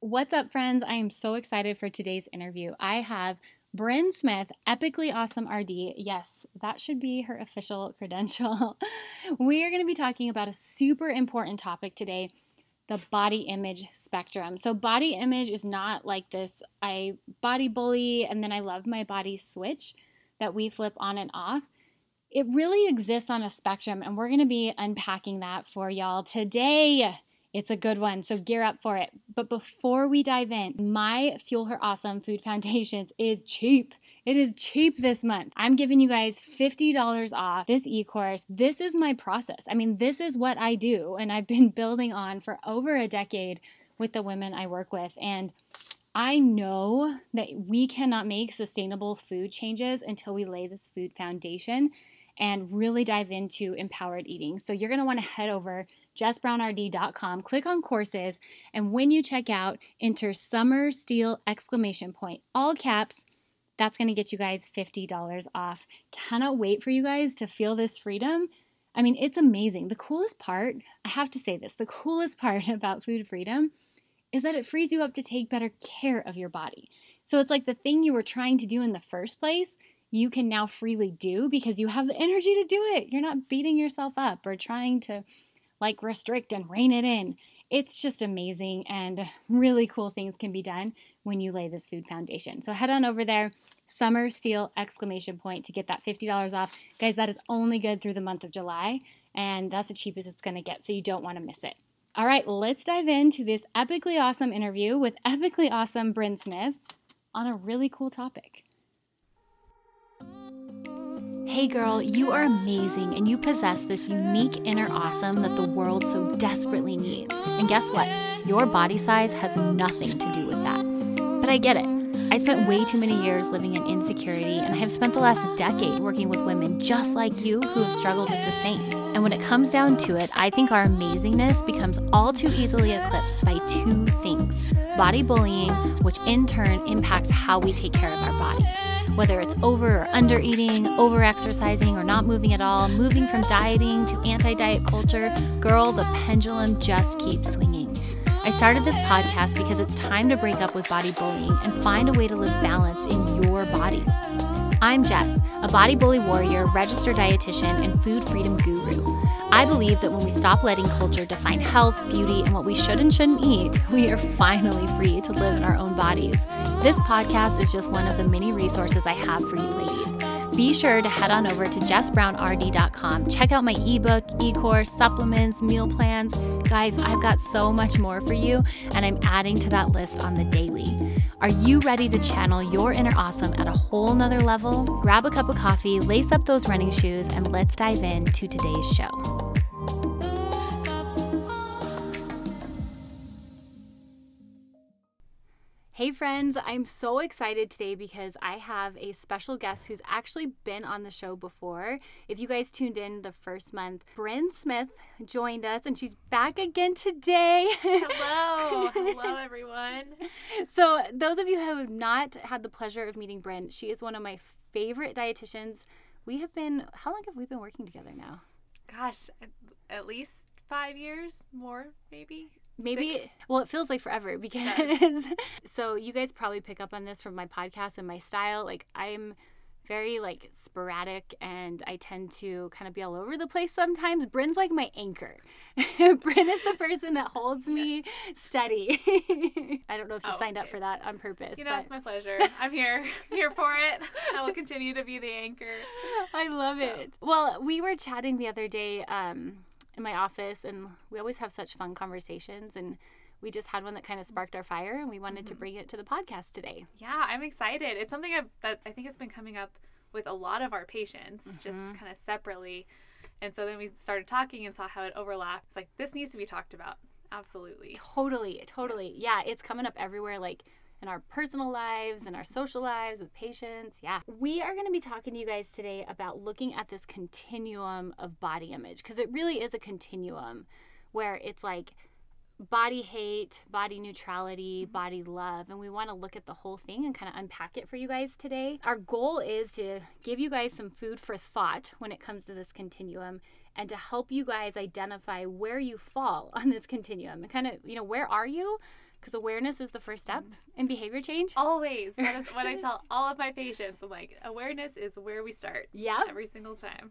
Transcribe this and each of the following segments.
What's up, friends? I am so excited for today's interview. I have Bryn Smith, Epically Awesome RD. Yes, that should be her official credential. we are going to be talking about a super important topic today the body image spectrum. So, body image is not like this I body bully and then I love my body switch that we flip on and off. It really exists on a spectrum, and we're going to be unpacking that for y'all today. It's a good one, so gear up for it. But before we dive in, my Fuel Her Awesome Food Foundations is cheap. It is cheap this month. I'm giving you guys $50 off this e course. This is my process. I mean, this is what I do, and I've been building on for over a decade with the women I work with. And I know that we cannot make sustainable food changes until we lay this food foundation and really dive into empowered eating. So you're going to want to head over jessbrownrd.com, click on courses, and when you check out, enter summer steal exclamation point, all caps. That's going to get you guys $50 off. Cannot wait for you guys to feel this freedom. I mean, it's amazing. The coolest part, I have to say this, the coolest part about food freedom is that it frees you up to take better care of your body. So it's like the thing you were trying to do in the first place, you can now freely do because you have the energy to do it. You're not beating yourself up or trying to like restrict and rein it in. It's just amazing and really cool things can be done when you lay this food foundation. So head on over there, Summer Steal exclamation point to get that $50 off. Guys, that is only good through the month of July and that's the cheapest it's going to get, so you don't want to miss it. All right, let's dive into this epically awesome interview with epically awesome Bryn Smith on a really cool topic. Hey girl, you are amazing and you possess this unique inner awesome that the world so desperately needs. And guess what? Your body size has nothing to do with that. But I get it. I spent way too many years living in insecurity, and I have spent the last decade working with women just like you who have struggled with the same. And when it comes down to it, I think our amazingness becomes all too easily eclipsed by two things body bullying, which in turn impacts how we take care of our body whether it's over or under eating, over exercising, or not moving at all, moving from dieting to anti diet culture, girl, the pendulum just keeps swinging. I started this podcast because it's time to break up with body bullying and find a way to live balanced in your body. I'm Jess, a body bully warrior, registered dietitian, and food freedom guru. I believe that when we stop letting culture define health, beauty, and what we should and shouldn't eat, we are finally free to live in our own bodies. This podcast is just one of the many resources I have for you ladies. Be sure to head on over to jessbrownrd.com. Check out my ebook, e course, supplements, meal plans. Guys, I've got so much more for you, and I'm adding to that list on the daily. Are you ready to channel your inner awesome at a whole nother level? Grab a cup of coffee, lace up those running shoes, and let's dive into today's show. Hey friends, I'm so excited today because I have a special guest who's actually been on the show before. If you guys tuned in the first month, Bryn Smith joined us and she's back again today. Hello. Hello everyone. So, those of you who have not had the pleasure of meeting Bryn, she is one of my favorite dietitians. We have been how long have we been working together now? Gosh, at least 5 years, more maybe maybe Six. well it feels like forever because so you guys probably pick up on this from my podcast and my style like i'm very like sporadic and I tend to kind of be all over the place sometimes. Bryn's like my anchor. Bryn is the person that holds me steady. I don't know if you oh, signed up for that on purpose. You know, but... it's my pleasure. I'm here. I'm here for it. I will continue to be the anchor. I love so. it. Well, we were chatting the other day um, in my office, and we always have such fun conversations. And we just had one that kind of sparked our fire, and we wanted mm-hmm. to bring it to the podcast today. Yeah, I'm excited. It's something I've, that I think has been coming up with a lot of our patients, mm-hmm. just kind of separately. And so then we started talking and saw how it overlapped. It's like this needs to be talked about. Absolutely. Totally, totally. Yes. Yeah, it's coming up everywhere. Like in our personal lives and our social lives with patients. Yeah. We are going to be talking to you guys today about looking at this continuum of body image because it really is a continuum where it's like body hate, body neutrality, mm-hmm. body love, and we want to look at the whole thing and kind of unpack it for you guys today. Our goal is to give you guys some food for thought when it comes to this continuum and to help you guys identify where you fall on this continuum and kind of, you know, where are you? Because awareness is the first step in behavior change. Always. That is what I tell all of my patients. I'm like, awareness is where we start. Yeah. Every single time.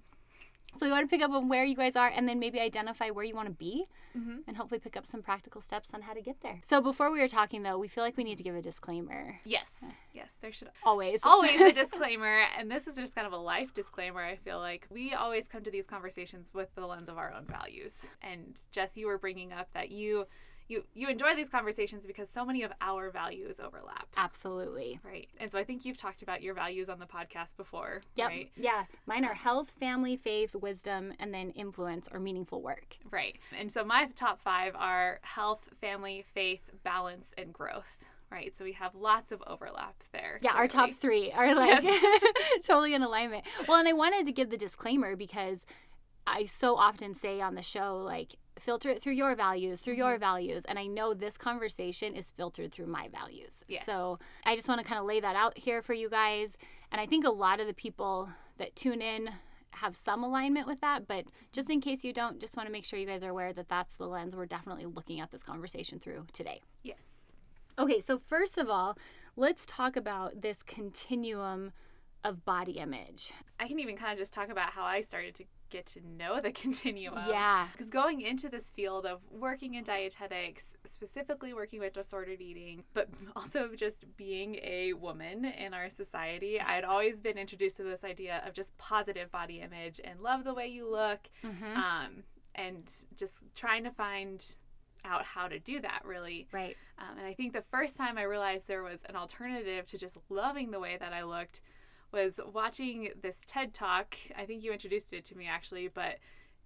So we want to pick up on where you guys are and then maybe identify where you want to be Mhm. and hopefully pick up some practical steps on how to get there. So before we were talking though, we feel like we need to give a disclaimer. Yes. Yes. There should Always. always a disclaimer. And this is just kind of a life disclaimer. I feel like we always come to these conversations with the lens of our own values. And Jess, you were bringing up that you. You, you enjoy these conversations because so many of our values overlap. Absolutely. Right. And so I think you've talked about your values on the podcast before. Yep. Right. Yeah. Mine are health, family, faith, wisdom, and then influence or meaningful work. Right. And so my top five are health, family, faith, balance, and growth. Right. So we have lots of overlap there. Yeah, our top three are like totally in alignment. Well, and I wanted to give the disclaimer because I so often say on the show, like, filter it through your values, through Mm-hmm. your values. And I know this conversation is filtered through my values. Yes. So I just want to kind of lay that out here for you guys. And I think a lot of the people that tune in have some alignment with that. But just in case you don't, just want to make sure you guys are aware that that's the lens we're definitely looking at this conversation through today. Yes. Okay, so first of all, let's talk about this continuum of body image. I can even kind of just talk about how I started to get to know the continuum. Yeah. Because going into this field of working in dietetics, specifically working with disordered eating, but also just being a woman in our society, I'd always been introduced to this idea of just positive body image and love the way you look, Mm-hmm. um, and just trying to find out how to do that really. Right. Um, and I think the first time I realized there was an alternative to just loving the way that I looked was watching this TED talk. I think you introduced it to me actually, but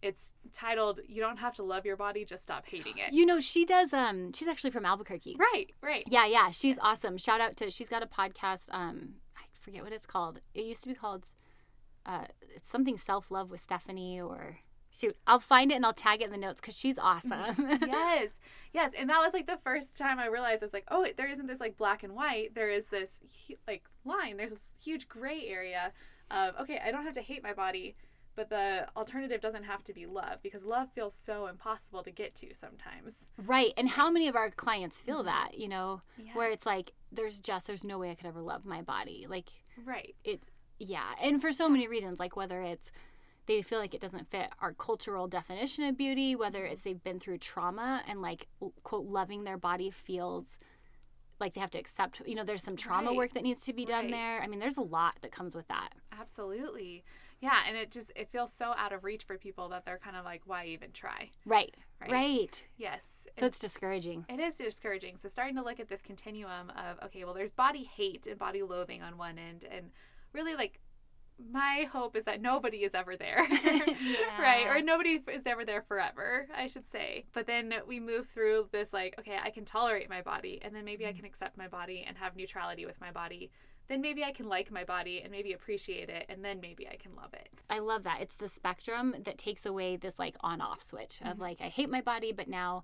it's titled "You Don't Have to Love Your Body, Just Stop Hating It." You know, she does um she's actually from Albuquerque. right, right. Yeah, yeah, she's awesome. Shout out to she's got a podcast um I forget what it's called. It used to be called uh it's something self-love with Stephanie or shoot, I'll find it and I'll tag it in the notes cuz she's mm-hmm. awesome. yes, yes, and that was like the first time I realized I was like, oh, there isn't this like black and white. There is this like line. There's this huge gray area of okay, I don't have to hate my body, but the alternative doesn't have to be love because love feels so impossible to get to sometimes. Right. And how many of our clients feel mm-hmm. that, you know, where it's like there's just there's no way I could ever love my body. Like Right. it yeah and for so many reasons like whether it's they feel like it doesn't fit our cultural definition of beauty whether mm-hmm. it's they've been through trauma and like quote loving their body feels like they have to accept you know there's some trauma Right. work that needs to be done Right. there i mean there's a lot that comes with that Absolutely. Yeah, and it just it feels so out of reach for people that they're kind of like why even try? right Right. right, Yes. so it's discouraging It is discouraging. So starting to look at this continuum of okay, well there's body hate and body loathing on one end and really like my hope is that nobody is ever there. Right? Or nobody is ever there forever, I should say. But then we move through this like okay, I can tolerate my body and then maybe I can accept my body and have neutrality with my body. Then maybe I can like my body and maybe appreciate it and then maybe I can love it. i love that it's the spectrum that takes away this like on off switch of Mm-hmm. like i hate my body but now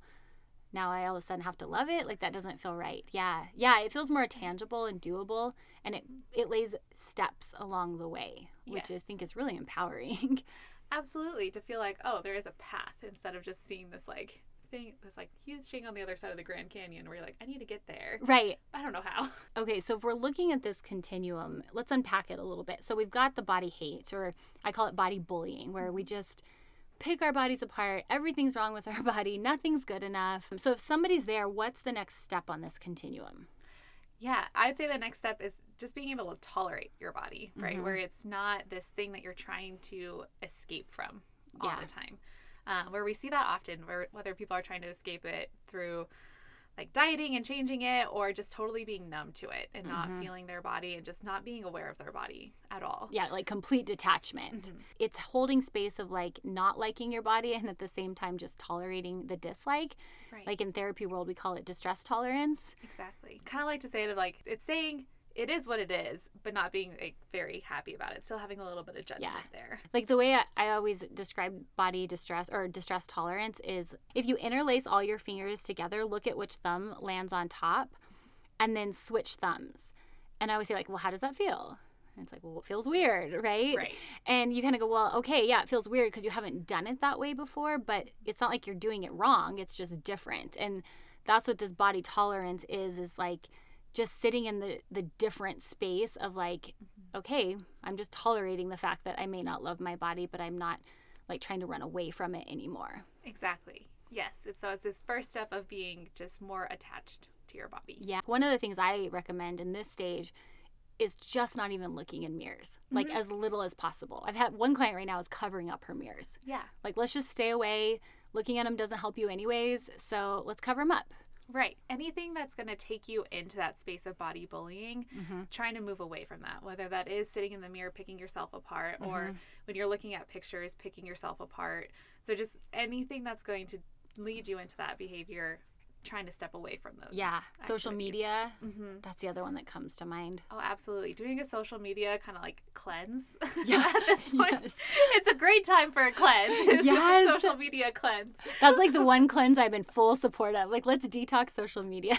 now i all of a sudden have to love it like that doesn't feel right. Yeah. Yeah it feels more tangible and doable and it it lays steps along the way which i think is really empowering. Absolutely, to feel like, oh, there is a path instead of just seeing this like thing, this like huge thing on the other side of the Grand Canyon where you're like, I need to get there. right. I don't know how. okay so if we're looking at this continuum let's unpack it a little bit. So we've got the body hate or i call it body bullying where we mm-hmm. just pick our bodies apart everything's wrong with our body nothing's good enough so if somebody's there what's the next step on this continuum Yeah, I'd say the next step is just being able to tolerate your body, right? Mhm. Where it's not this thing that you're trying to escape from all Yeah. the time. Um, where we see that often, where whether people are trying to escape it through like dieting and changing it, or just totally being numb to it and not Mhm. feeling their body and just not being aware of their body at all. yeah like complete detachment Mhm. it's holding space of like not liking your body and at the same time just tolerating the dislike Right. like in therapy world we call it distress tolerance Exactly. Kind of like to say it of like it's saying it is what it is, but not being like very happy about it. Still having a little bit of judgment Yeah. there. like the way I, I always describe body distress or distress tolerance is if you interlace all your fingers together look at which thumb lands on top and then switch thumbs and i always say like well how does that feel and it's like well it feels weird right Right. and you kind of go well okay yeah it feels weird because you haven't done it that way before but it's not like you're doing it wrong it's just different and that's what this body tolerance is is like just sitting in the the different space of like mm-hmm. okay i'm just tolerating the fact that i may not love my body but i'm not like trying to run away from it anymore Exactly. Yes. It's, so it's this first step of being just more attached to your body. yeah one of the things i recommend in this stage is just not even looking in mirrors like mm-hmm. as little as possible i've had one client right now is covering up her mirrors Yeah. like let's just stay away looking at them doesn't help you anyways so let's cover them up Right. Anything that's going to take you into that space of body bullying, Mm-hmm. trying to move away from that, whether that is sitting in the mirror picking yourself apart Mm-hmm. or when you're looking at pictures picking yourself apart. So just anything that's going to lead you into that behavior, trying to step away from those. yeah social media Mhm. that's the other one that comes to mind Oh, absolutely. Doing a social media kind of like cleanse. Yeah. At this point, Yes. it's a great time for a cleanse. Yes. social media cleanse. That's like the one cleanse I've been full support of. Like, let's detox social media.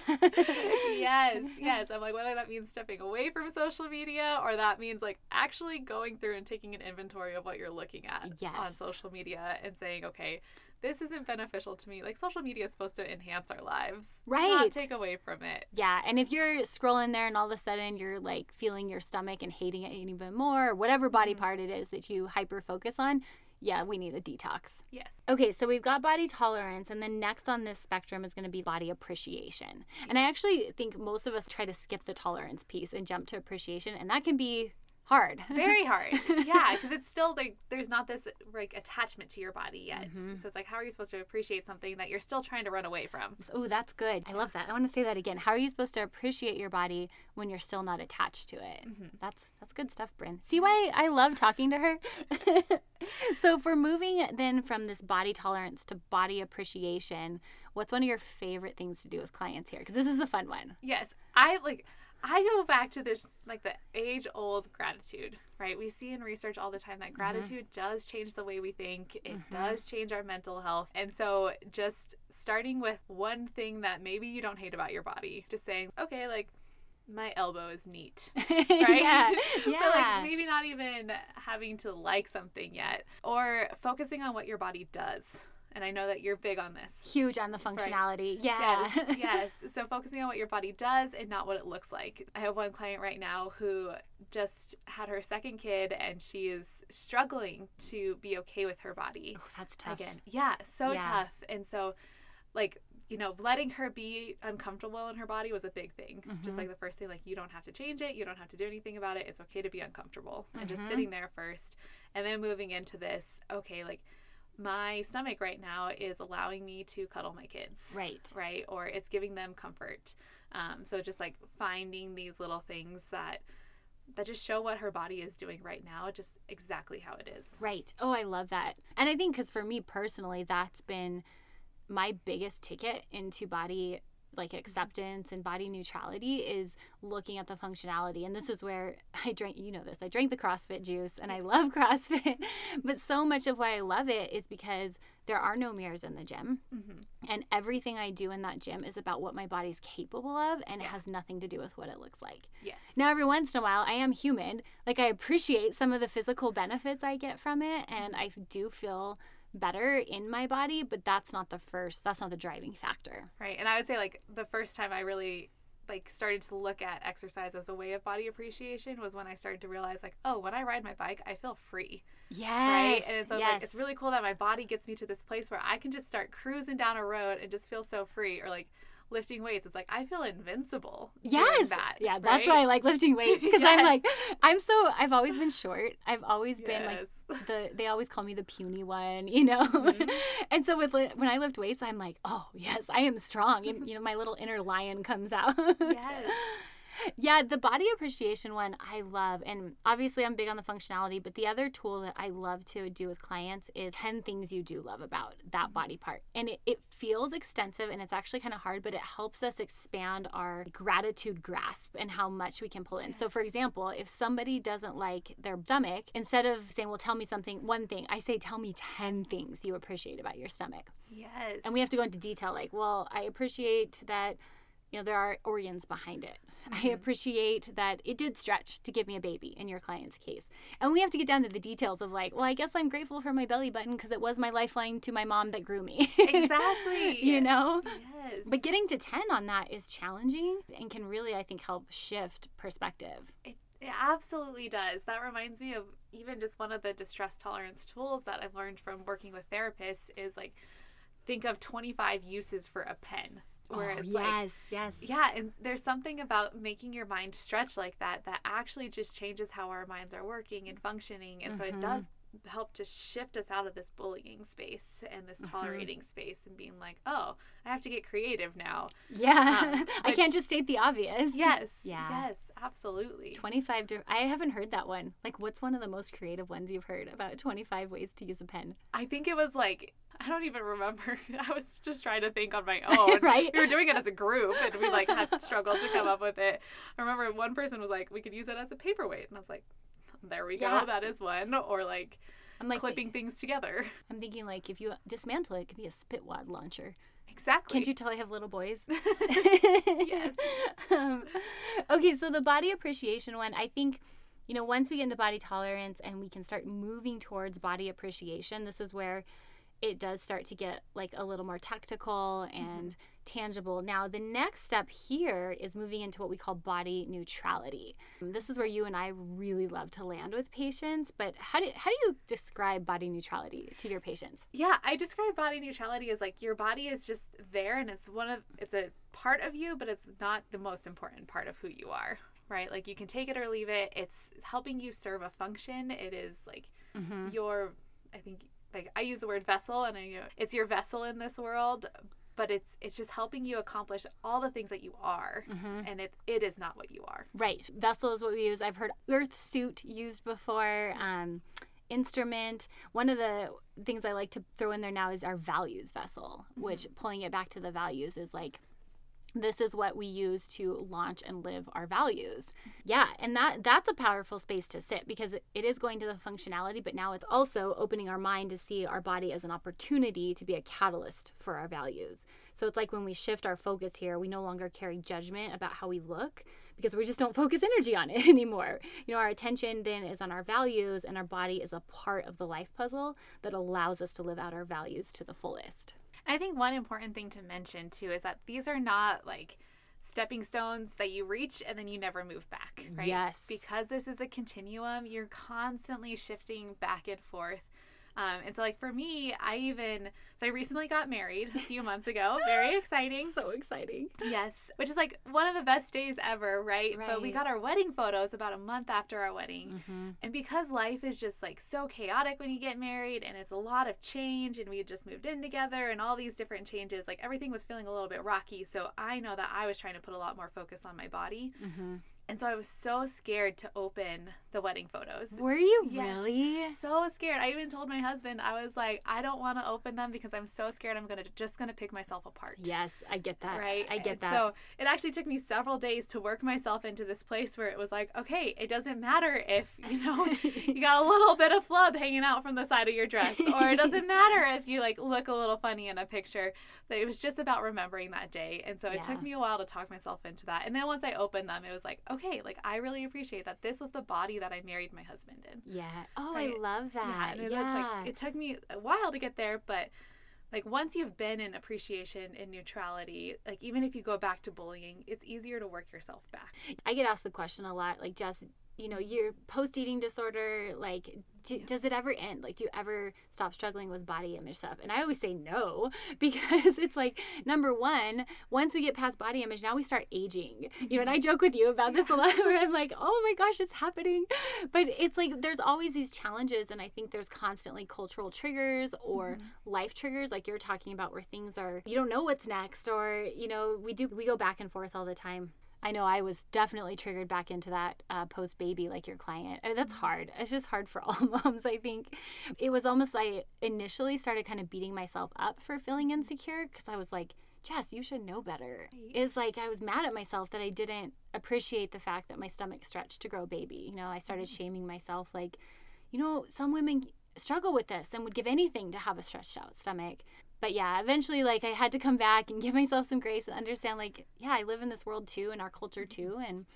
yes, yes. I'm like, whether that means stepping away from social media or that means like actually going through and taking an inventory of what you're looking at on social media and saying, okay, this isn't beneficial to me. Like, social media is supposed to enhance our lives, Right. Not take away from it. Yeah, and if you're scrolling there and all of a sudden you're like feeling your stomach and hating it even more, or whatever body mm-hmm. part it is that you hyper focus on, yeah, we need a detox. Yes. Okay, so we've got body tolerance, and then next on this spectrum is going to be body appreciation. And I actually think most of us try to skip the tolerance piece and jump to appreciation, and that can be hard. Very hard. yeah, because it's still like there's not this like attachment to your body yet. Mm-hmm. So it's like, how are you supposed to appreciate something that you're still trying to run away from? Oh, that's good. I love that. I want to say that again. How are you supposed to appreciate your body when you're still not attached to it? That's that's good stuff, Bryn. See why I love talking to her? so, if we're moving then from this body tolerance to body appreciation, what's one of your favorite things to do with clients here? Because this is a fun one. Yes, I like. I go back to this like the age old gratitude, right? We see in research all the time that mm-hmm. gratitude does change the way we think. It mm-hmm. does change our mental health. And so just starting with one thing that maybe you don't hate about your body, just saying, okay, like my elbow is neat. Right? yeah. Yeah. like maybe not even having to like something yet. Or focusing on what your body does. And I know that you're big on this. Huge on the functionality. Yeah. Yes, yes. So focusing on what your body does and not what it looks like. I have one client right now who just had her second kid and she is struggling to be okay with her body. Oh, that's tough. Again, yeah, so Yeah. tough. And so, like, you know, letting her be uncomfortable in her body was a big thing. Mm-hmm. Just like the first thing, like, you don't have to change it. You don't have to do anything about it. It's okay to be uncomfortable. And Mm-hmm. just sitting there first. And then moving into this, okay, like, my stomach right now is allowing me to cuddle my kids Right. right? Or it's giving them comfort. Um, so just like finding these little things that that just show what her body is doing right now, just exactly how it is. Right. Oh, I love that. And I think because for me personally, that's been my biggest ticket into body like acceptance and body neutrality is looking at the functionality. And this is where I drank, you know, this, I drank the CrossFit juice and I love CrossFit. but so much of why I love it is because there are no mirrors in the gym. Mm-hmm. And everything I do in that gym is about what my body's capable of and it has nothing to do with what it looks like. Yes. Now, every once in a while, I am human. Like, I appreciate some of the physical benefits I get from it, and I do feel better in my body, but that's not the first, that's not the driving factor. Right. And I would say like the first time I really like started to look at exercise as a way of body appreciation was when I started to realize like, oh, when I ride my bike, I feel free. Yes. Right. And so yes. like it's really cool that my body gets me to this place where I can just start cruising down a road and just feel so free. Or like lifting weights. It's like I feel invincible. Yes. that. yeah, that's why I like lifting weights because I'm like, I'm so, I've always been short. I've always been like, the they always call me the puny one, you know. Mhm. and so with when I lift weights, I'm like, oh yes, I am strong, and you know my little inner lion comes out. Yes. Yeah, the body appreciation one I love. And obviously, I'm big on the functionality, but the other tool that I love to do with clients is 10 things you do love about that mm-hmm. body part. And it, it feels extensive and it's actually kind of hard, but it helps us expand our gratitude grasp and how much we can pull in. So, for example, if somebody doesn't like their stomach, instead of saying, well, tell me something, one thing, I say, tell me 10 things you appreciate about your stomach. Yes. And we have to go into detail like, well, I appreciate that you know, there are organs behind it. I Mhm. appreciate that it did stretch to give me a baby in your client's case. And we have to get down to the details of like, well, I guess I'm grateful for my belly button because it was my lifeline to my mom that grew me. Exactly. you know? Yes. But getting to 10 on that is challenging and can really, I think, help shift perspective. It, it absolutely does. That reminds me of even just one of the distress tolerance tools that I've learned from working with therapists is like think of 25 uses for a pen. Where Oh, it's yes, like yes. yeah, and there's something about making your mind stretch like that that actually just changes how our minds are working and functioning. And so Mhm. it does help to shift us out of this bullying space and this Mhm. tolerating space and being like, oh, I have to get creative now. Yeah. Um, I can't just state the obvious. Yes. Yeah. Yes, absolutely. 25 di- I haven't heard that one. Like what's one of the most creative ones you've heard about 25 ways to use a pen? I think it was like I don't even remember. I was just trying to think on my own. Right. We were doing it as a group and we like had struggled to come up with it. I remember one person was like, we could use it as a paperweight. And I was like, there we Yeah. go. That is one. Or like, I'm like clipping things together. I'm thinking like if you dismantle it, it could be a spitwad launcher. Exactly. Can't you tell I have little boys? yes. um, okay, so the body appreciation one, I think, you know, once we get into body tolerance and we can start moving towards body appreciation, this is where it does start to get like a little more tactical and tangible. Now, the next step here is moving into what we call body neutrality. This is where you and I really love to land with patients, but how do how do you describe body neutrality to your patients? Yeah, I describe body neutrality as like your body is just there and it's one of it's a part of you, but it's not the most important part of who you are, right? Like you can take it or leave it. It's helping you serve a function. It is like Mm-hmm. your I think like I use the word vessel and I know it's your vessel in this world, but it's it's just helping you accomplish all the things that you are. Mm-hmm. And it it is not what you are. Right. Vessel is what we use. I've heard earth suit used before. Um, instrument. One of the things I like to throw in there now is our values vessel, which pulling it back to the values is like this is what we use to launch and live our values. Yeah, and that that's a powerful space to sit because it, is going to the functionality, but now it's also opening our mind to see our body as an opportunity to be a catalyst for our values. So it's like when we shift our focus here, we no longer carry judgment about how we look because we just don't focus energy on it anymore. You know, our attention then is on our values and our body is a part of the life puzzle that allows us to live out our values to the fullest. I think one important thing to mention too is that these are not like stepping stones that you reach and then you never move back, right? Yes. Because this is a continuum, you're constantly shifting back and forth. Um, and so, like for me, I even so I recently got married a few months ago. Very exciting. So exciting. Yes, which is like one of the best days ever, right? right. But we got our wedding photos about a month after our wedding. Mm-hmm. And because life is just like so chaotic when you get married and it's a lot of change and we had just moved in together and all these different changes, like everything was feeling a little bit rocky. So I know that I was trying to put a lot more focus on my body. Mm-hmm. And so I was so scared to open the wedding photos. Were you Yes. really? So scared. I even told my husband, I was like, I don't want to open them because I'm so scared I'm gonna just gonna pick myself apart. Yes, I get that. Right. I get And that. So it actually took me several days to work myself into this place where it was like, okay, it doesn't matter if, you know, you got a little bit of flub hanging out from the side of your dress, or it doesn't matter if you like look a little funny in a picture. But it was just about remembering that day. And so it Yeah. took me a while to talk myself into that. And then once I opened them, it was like, okay, like I really appreciate that this was the body that I married my husband in. yeah. Oh, Right. I love that. and Yeah. like it took me a while to get there, but like once you've been in appreciation and neutrality, like even if you go back to bullying, it's easier to work yourself back. I get asked the question a lot, like Jess, you know, your post eating disorder, like, do, does it ever end? Like, do you ever stop struggling with body image stuff? And I always say no, because it's like, number one, once we get past body image, now we start aging. You know, and I mm-hmm. joke with you about this a lot where I'm like, oh my gosh, it's happening. But it's like, there's always these challenges. And I think there's constantly cultural triggers or mm-hmm. life triggers, like you're talking about, where things are, you don't know what's next, or, you know, we do, we go back and forth all the time. I know I was definitely triggered back into that uh, post baby, like your client. That's hard. It's just hard for all moms, I think. It was almost like initially started kind of beating myself up for feeling insecure because I was like, Jess, you should know better. It's like I was mad at myself that I didn't appreciate the fact that my stomach stretched to grow baby. You know, I started shaming myself, like, you know, some women struggle with this and would give anything to have a stretched out stomach. But yeah, eventually, like, I had to come back and give myself some grace and understand, like, yeah, I live in this world too, in our culture mm-hmm. too. And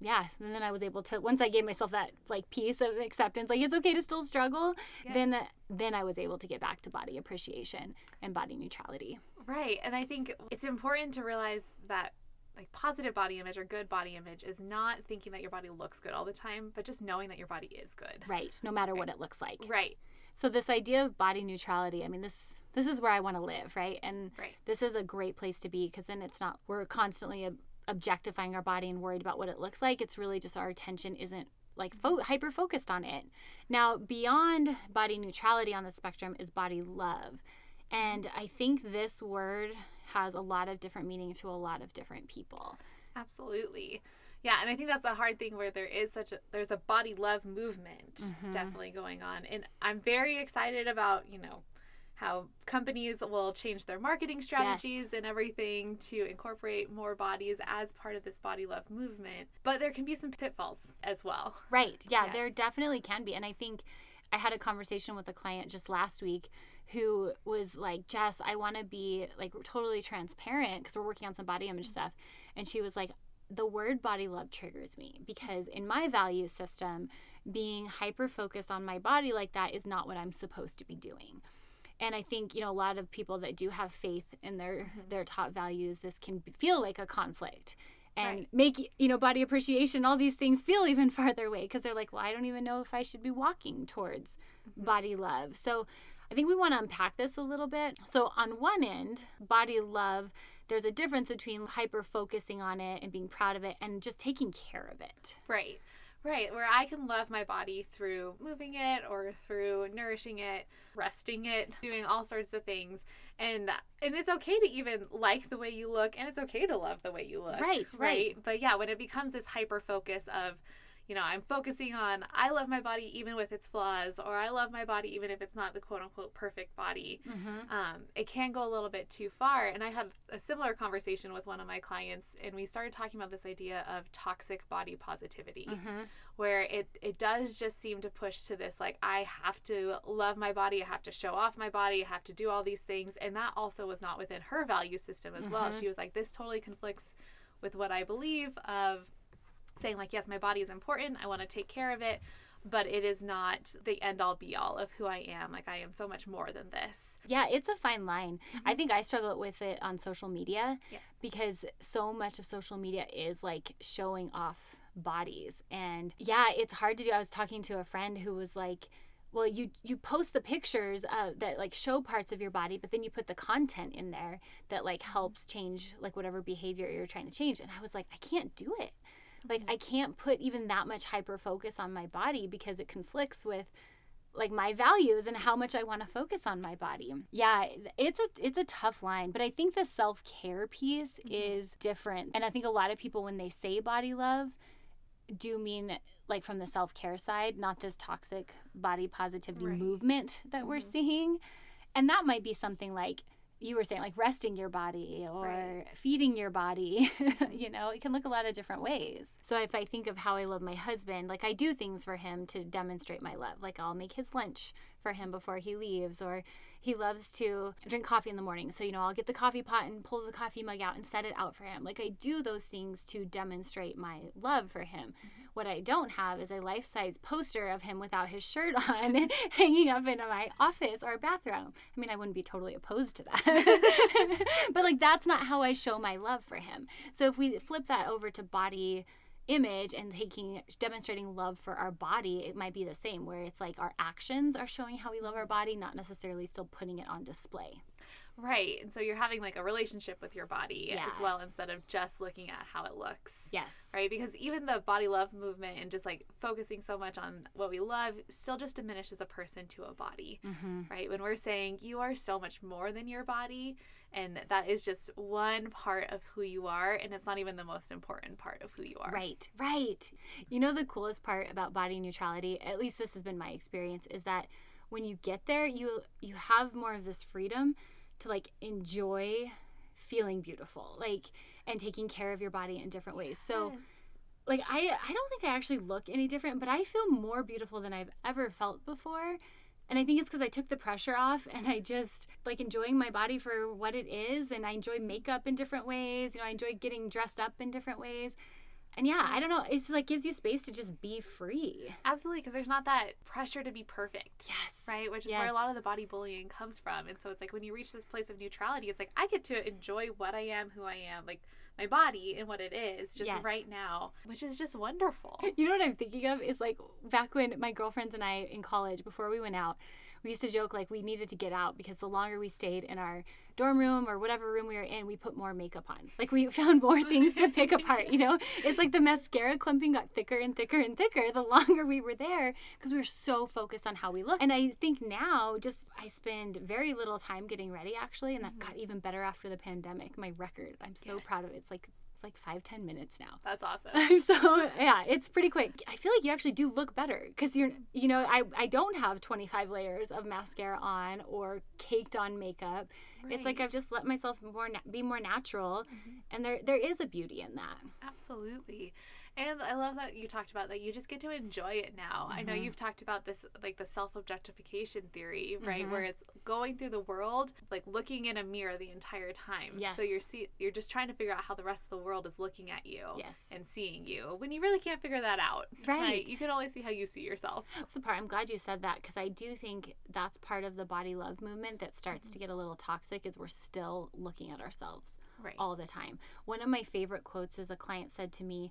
yeah, and then I was able to, once I gave myself that, like, piece of acceptance, like, it's okay to still struggle, yeah. then, then I was able to get back to body appreciation and body neutrality. Right. And I think it's important to realize that like positive body image or good body image is not thinking that your body looks good all the time, but just knowing that your body is good. Right. No matter right. what it looks like. Right. So this idea of body neutrality, I mean this this is where I want to live, right? And right. this is a great place to be because then it's not we're constantly objectifying our body and worried about what it looks like. It's really just our attention isn't like fo- hyper focused on it. Now, beyond body neutrality on the spectrum is body love. And I think this word has a lot of different meanings to a lot of different people. Absolutely. Yeah, and I think that's a hard thing where there is such a there's a body love movement mm-hmm. definitely going on. And I'm very excited about, you know, how companies will change their marketing strategies yes. and everything to incorporate more bodies as part of this body love movement. But there can be some pitfalls as well. Right. Yeah, yes. there definitely can be. And I think I had a conversation with a client just last week who was like, Jess, I want to be like totally transparent because we're working on some body image mm-hmm. stuff. And she was like, the word body love triggers me because in my value system, being hyper focused on my body like that is not what I'm supposed to be doing. And I think, you know, a lot of people that do have faith in their mm-hmm. their top values, this can feel like a conflict and right. make you know body appreciation all these things feel even farther away because they're like well i don't even know if i should be walking towards mm-hmm. body love so I think we want to unpack this a little bit. So, on one end, body love, there's a difference between hyper focusing on it and being proud of it and just taking care of it. Right. Right, where I can love my body through moving it or through nourishing it, resting it, doing all sorts of things. And and it's okay to even like the way you look and it's okay to love the way you look. Right, right. right? But yeah, when it becomes this hyper focus of you know, I'm focusing on I love my body even with its flaws, or I love my body even if it's not the quote unquote perfect body. Mm-hmm. Um, it can go a little bit too far. And I had a similar conversation with one of my clients, and we started talking about this idea of toxic body positivity, mm-hmm. where it, it does just seem to push to this like, I have to love my body, I have to show off my body, I have to do all these things. And that also was not within her value system as mm-hmm. well. She was like, this totally conflicts with what I believe of saying like yes my body is important i want to take care of it but it is not the end all be all of who I am. Like I am so much more than this. Yeah, it's a fine line. Mm-hmm. I think I struggle with it on social media yeah. because so much of social media is like showing off bodies. And yeah, it's hard to do. I was talking to a friend who was like, well you you post the pictures uh, that like show parts of your body but then you put the content in there that like helps change like whatever behavior you're trying to change and i was like i can't do it like I can't put even that much hyper focus on my body because it conflicts with like my values and how much I want to focus on my body. Yeah, it's a it's a tough line, but I think the self-care piece mm-hmm. is different. And I think a lot of people when they say body love do mean like from the self-care side, not this toxic body positivity right. movement that mm-hmm. we're seeing. And that might be something like you were saying like resting your body or right. feeding your body you know it can look a lot of different ways. So if i think of how i love my husband like i do things for him to demonstrate my love. Like i'll make his lunch for him before he leaves or he loves to drink coffee in the morning. So you know i'll get the coffee pot and pull the coffee mug out and set it out for him. Like i do those things to demonstrate my love for him. Mm-hmm what I don't have is a life size poster of him without his shirt on hanging up in my office or bathroom. I mean, I wouldn't be totally opposed to that. but like, that's not how I show my love for him. So if we flip that over to body image and taking demonstrating love for our body it might be the same where it's like our actions are showing how we love our body not necessarily still putting it on display Right. And so you're having like a relationship with your body yeah. as well instead of just looking at how it looks. Yes. Right? Because even the body love movement and just like focusing so much on what we love still just diminishes a person to a body. Mm-hmm. Right? When we're saying you are so much more than your body and that is just one part of who you are and it's not even the most important part of who you are. Right. Right. You know the coolest part about body neutrality, at least this has been my experience, is that when you get there, you you have more of this freedom to like enjoy feeling beautiful like and taking care of your body in different ways so like i i don't think i actually look any different but i feel more beautiful than i've ever felt before And I think it's because I took the pressure off and I just like enjoying my body for what it is. And I enjoy makeup in different ways. You know, I enjoy getting dressed up in different ways. And yeah, I don't know. It's like gives you space to just be free. Absolutely, because there's not that pressure to be perfect. Yes. Right? Which is Yes. where a lot of the body bullying comes from. And so it's like when you reach this place of neutrality, it's like I get to enjoy what I am, who I am, like my body and what it is just Yes. right now, which is just wonderful. You know what I'm thinking of is like back when my girlfriends and I in college, before we went out, we used to joke like we needed to get out because the longer we stayed in our dorm room or whatever room we were in, we put more makeup on. Like we found more things to pick apart, you know? It's like the mascara clumping got thicker and thicker and thicker the longer we were there because we were so focused on how we look. And I think now just I spend very little time getting ready actually, and that mm-hmm. got even better after the pandemic. My record, I'm so Yes. proud of it. It's like like five, ten minutes now. That's awesome. so yeah, it's pretty quick. I feel like you actually do look better because you're, you know, I I don't have 25 layers of mascara on or caked on makeup. It's like I've just let myself more na- be more natural, and there there is a beauty in that. Absolutely. And I love that you talked about that you just get to enjoy it now. I know Mhm. you've talked about this like the self-objectification theory, right? Mhm. Where it's going through the world like looking in a mirror the entire time. Yes. So you're see you're just trying to figure out how the rest of the world is looking at you Yes. and seeing you when you really can't figure that out. Right. You can only see how you see yourself. That's the part. I'm glad you said that because I do think that's part of the body love movement that starts to mm-hmm. get a little toxic is we're still looking at ourselves Right. all the time. One of my favorite quotes is a client said to me,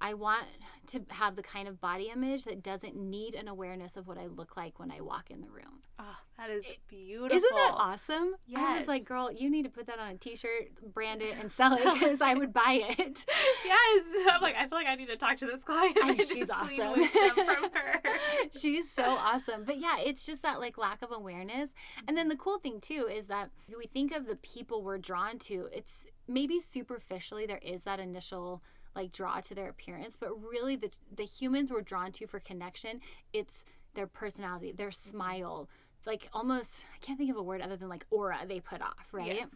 I want to have the kind of body image that doesn't need an awareness of what I look like when I walk in the room. Oh, that is beautiful. Isn't that awesome? I was like, girl, you need to put that on a t shirt, brand it, and sell it because I would buy it. Yes. I'm like, I feel like I need to talk to this client. I- she's awesome. from her. She's so awesome. But yeah, it's just that like lack of awareness. And then mm-hmm. the cool thing too is that we think of the people we're drawn to, it's maybe superficially there is that initial like draw to their appearance, but really the the humans we're drawn to for connection, it's their personality, their mm-hmm. smile, like almost I can't think of a word other than like aura they put off, right? Yes.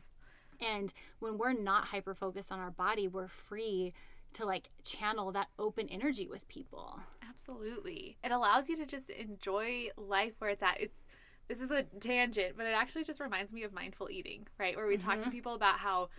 And when we're not hyper focused on our body, we're free to like channel that open energy with people. Absolutely. It allows you to just enjoy life where it's at. It's this is a tangent, but it actually just reminds me of mindful eating, right? Where we talk to mm-hmm. people about how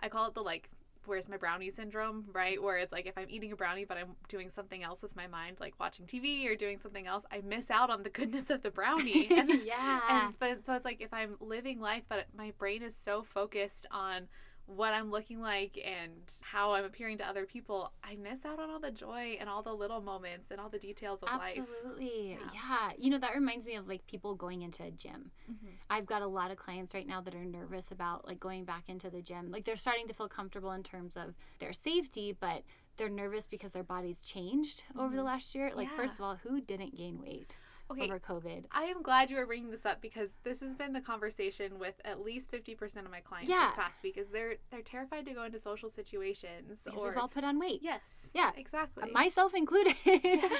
I call it the like where's my brownie syndrome, right? Where it's like if I'm eating a brownie but I'm doing something else with my mind, like watching TV or doing something else, I miss out on the goodness of the brownie. And yeah. and but so it's like if I'm living life, but my brain is so focused on what I'm looking like and how I'm appearing to other people, I miss out on all the joy and all the little moments and all the details of life. Absolutely. Yeah. Yeah. You know, that reminds me of like people going into a gym. Mhm. I've got a lot of clients right now that are nervous about like going back into the gym. Like they're starting to feel comfortable in terms of their safety, but they're nervous because their body's changed over the Mhm. last year. Like, Yeah. first of all, who didn't gain weight Okay, over COVID? I am glad you are bringing this up because this has been the conversation with at least fifty percent of my clients Yeah. this past week. Is they're they're terrified to go into social situations Because or we've all put on weight. yes, Yeah. exactly. Uh, myself included. Yes.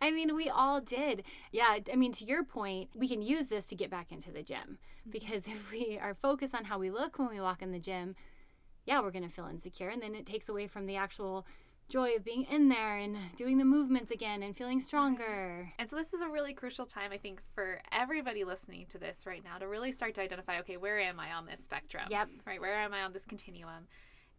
I mean, we all did. Yeah, I mean, to your point, we can use this to get back into the gym mm-hmm. because if we are focused on how we look when we walk in the gym, yeah, we're going to feel insecure. And then it takes away from the actual joy of being in there and doing the movements again and feeling stronger. And so this is a really crucial time, I think, for everybody listening to this right now to really start to identify, okay, where am I on this spectrum? Yep. Right, where am I on this continuum?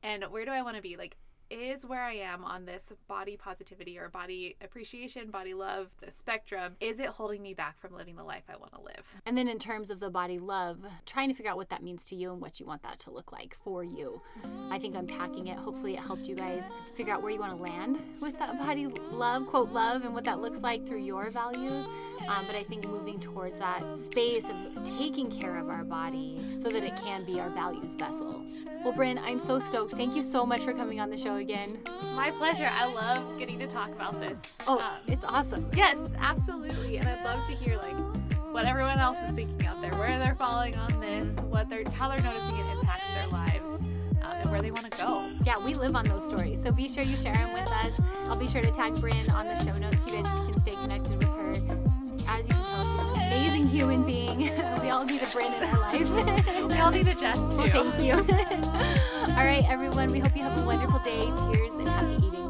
And where do I want to be? Like, is where I am on this body positivity or body appreciation, body love, the spectrum, is it holding me back from living the life I want to live? And then in terms of the body love, trying to figure out what that means to you and what you want that to look like for you. I think unpacking it, hopefully it helped you guys figure out where you want to land with that body love, quote love, and what that looks like through your values. Um, but I think moving towards that space of taking care of our body so that it can be our values vessel. Well, Bryn, I'm so stoked. Thank you so much for coming on the show again. It's my pleasure. I love getting to talk about this. Oh, Um, it's awesome. Yes, absolutely. And I'd love to hear like what everyone else is thinking out there, where they're falling on this, what they're how they're noticing it impacts their lives, um, and where they want to go. Yeah, we live on those stories. So be sure you share them with us. I'll be sure to tag Bryn on the show notes. so You guys can stay connected human being. we all need a Bryn in our life. We all need a Jess too. well, thank you. all right, everyone. We hope you have a wonderful day. Cheers and happy eating.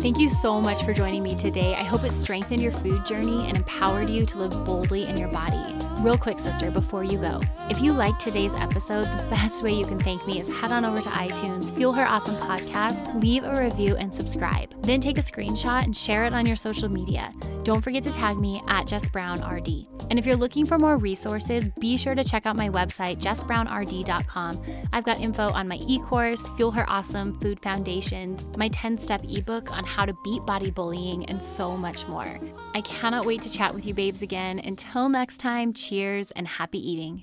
Thank you so much for joining me today. I hope it strengthened your food journey and empowered you to live boldly in your body. Real quick, sister, before you go, if you liked today's episode, the best way you can thank me is head on over to iTunes, Fuel Her Awesome Podcast, leave a review, and subscribe. Then take a screenshot and share it on your social media. Don't forget to tag me at Jess Brown RD. And if you're looking for more resources, be sure to check out my website, jessbrownrd.com. I've got info on my e course, Fuel Her Awesome Food Foundations, my 10 step ebook on how to beat body bullying, and so much more. I cannot wait to chat with you, babes, again. Until next time, cheers and happy eating.